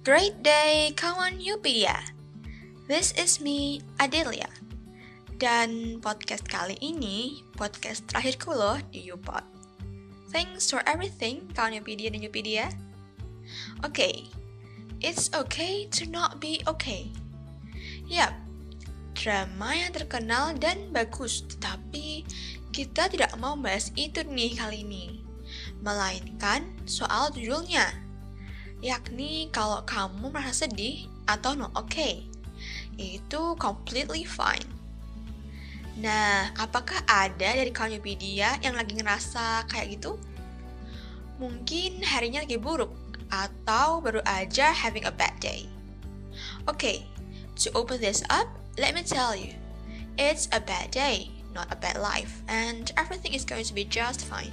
Great day, kawan Yupedia. This is me, Adelia. Dan podcast kali ini, podcast terakhirku loh di Upod. Thanks for everything, kawan Yupedia dan Yupedia. Oke, okay. it's okay to not be okay. Yap, drama yang terkenal dan bagus, tetapi kita tidak mau bahas itu nih kali ini. Melainkan soal judulnya, yakni kalau kamu merasa sedih atau not okay, itu completely fine. Nah, apakah ada dari kawan yang lagi ngerasa kayak gitu? Mungkin harinya lagi buruk, atau baru aja having a bad day. Okay, to open this up, let me tell you, it's a bad day, not a bad life, and everything is going to be just fine.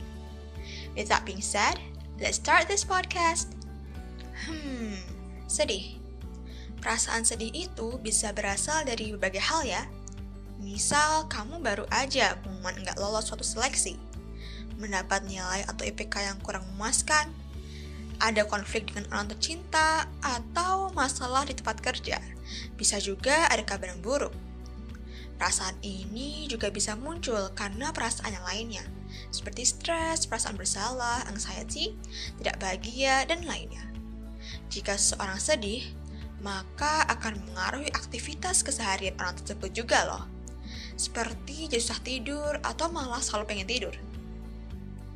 With that being said, let's start this podcast. Hmm, sedih. Perasaan sedih itu bisa berasal dari berbagai hal ya. Misal, kamu baru aja pengumuman nggak lolos suatu seleksi, mendapat nilai atau IPK yang kurang memuaskan, ada konflik dengan orang tercinta, atau masalah di tempat kerja. Bisa juga ada kabar yang buruk. Perasaan ini juga bisa muncul karena perasaan yang lainnya, seperti stres, perasaan bersalah, anxiety, tidak bahagia, dan lainnya. Jika seseorang sedih, maka akan mengaruhi aktivitas keseharian orang tersebut juga loh. Seperti jadi tidur atau malah selalu pengen tidur.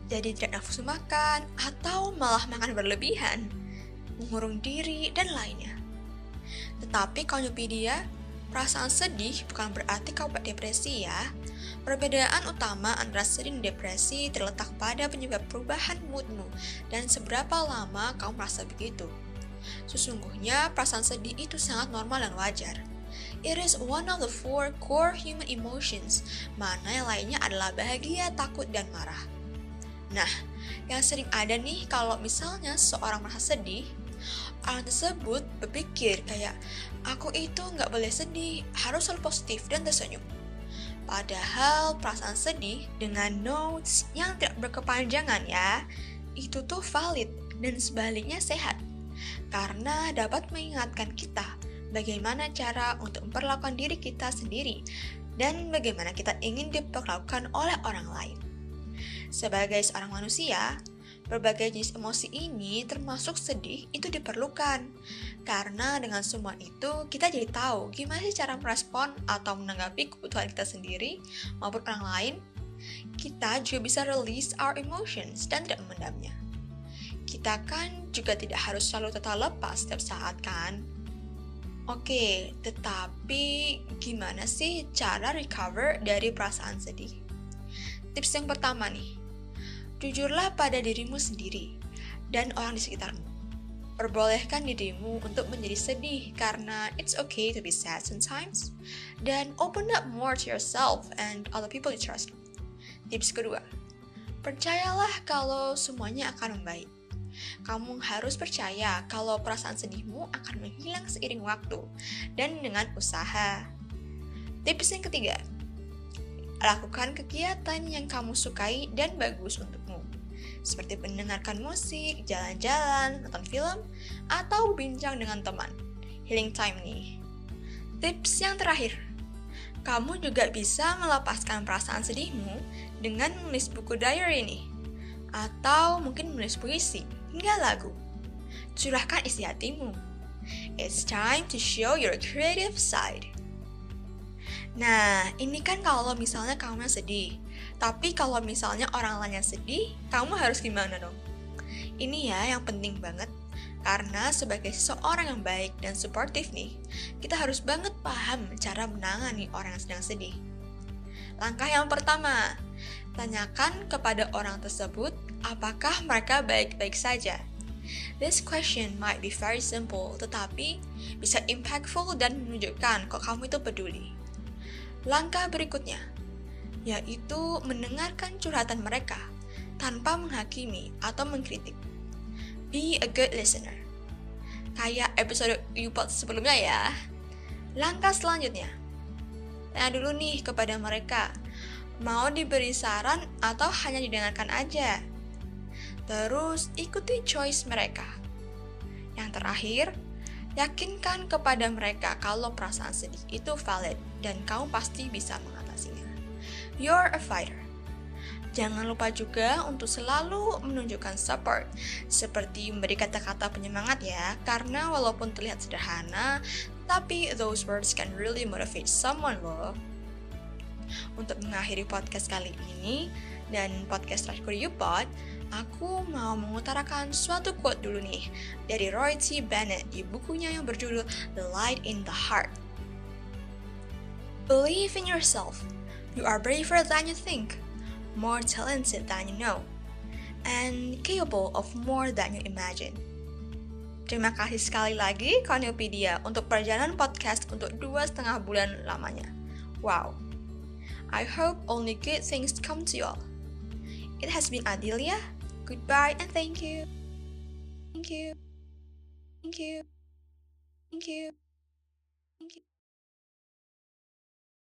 Jadi tidak nafsu makan atau malah makan berlebihan, mengurung diri, dan lainnya. Tetapi kalau dia Perasaan sedih bukan berarti kau depresi ya. Perbedaan utama antara sedih dan depresi terletak pada penyebab perubahan moodmu dan seberapa lama kau merasa begitu. Sesungguhnya perasaan sedih itu sangat normal dan wajar. It is one of the four core human emotions, mana yang lainnya adalah bahagia, takut, dan marah. Nah, yang sering ada nih kalau misalnya seorang merasa sedih, orang tersebut berpikir kayak aku itu nggak boleh sedih, harus selalu positif dan tersenyum. Padahal perasaan sedih dengan notes yang tidak berkepanjangan ya, itu tuh valid dan sebaliknya sehat. Karena dapat mengingatkan kita bagaimana cara untuk memperlakukan diri kita sendiri dan bagaimana kita ingin diperlakukan oleh orang lain. Sebagai seorang manusia, Berbagai jenis emosi ini termasuk sedih itu diperlukan. Karena dengan semua itu kita jadi tahu gimana sih cara merespon atau menanggapi kebutuhan kita sendiri maupun orang lain. Kita juga bisa release our emotions dan tidak memendamnya. Kita kan juga tidak harus selalu tetap lepas setiap saat kan? Oke, tetapi gimana sih cara recover dari perasaan sedih? Tips yang pertama nih, Jujurlah pada dirimu sendiri dan orang di sekitarmu. Perbolehkan dirimu untuk menjadi sedih karena it's okay to be sad sometimes. Dan open up more to yourself and other people you trust. Tips kedua, percayalah kalau semuanya akan membaik. Kamu harus percaya kalau perasaan sedihmu akan menghilang seiring waktu dan dengan usaha. Tips yang ketiga, Lakukan kegiatan yang kamu sukai dan bagus untukmu, seperti mendengarkan musik, jalan-jalan, nonton film, atau bincang dengan teman. Healing time nih. Tips yang terakhir, kamu juga bisa melepaskan perasaan sedihmu dengan menulis buku diary nih, atau mungkin menulis puisi hingga lagu. Curahkan isi hatimu. It's time to show your creative side. Nah, ini kan kalau misalnya kamu yang sedih. Tapi kalau misalnya orang lain yang sedih, kamu harus gimana dong? Ini ya yang penting banget. Karena sebagai seseorang yang baik dan suportif nih, kita harus banget paham cara menangani orang yang sedang sedih. Langkah yang pertama, tanyakan kepada orang tersebut apakah mereka baik-baik saja. This question might be very simple, tetapi bisa impactful dan menunjukkan kok kamu itu peduli. Langkah berikutnya yaitu mendengarkan curhatan mereka tanpa menghakimi atau mengkritik. Be a good listener. Kayak episode Upot sebelumnya ya. Langkah selanjutnya, tanya dulu nih kepada mereka, mau diberi saran atau hanya didengarkan aja. Terus ikuti choice mereka. Yang terakhir, yakinkan kepada mereka kalau perasaan sedih itu valid dan kamu pasti bisa mengatasinya. You're a fighter. Jangan lupa juga untuk selalu menunjukkan support, seperti memberi kata-kata penyemangat ya, karena walaupun terlihat sederhana, tapi those words can really motivate someone loh. Untuk mengakhiri podcast kali ini, dan podcast terakhir Upod, aku mau mengutarakan suatu quote dulu nih dari Roy T. Bennett di bukunya yang berjudul The Light in the Heart. Believe in yourself. You are braver than you think, more talented than you know, and capable of more than you imagine. Terima kasih sekali lagi Koniopedia untuk perjalanan podcast untuk dua setengah bulan lamanya. Wow. I hope only good things come to you all. It has been Adelia. Goodbye and thank you. Thank you. Thank you. Thank you. Thank you.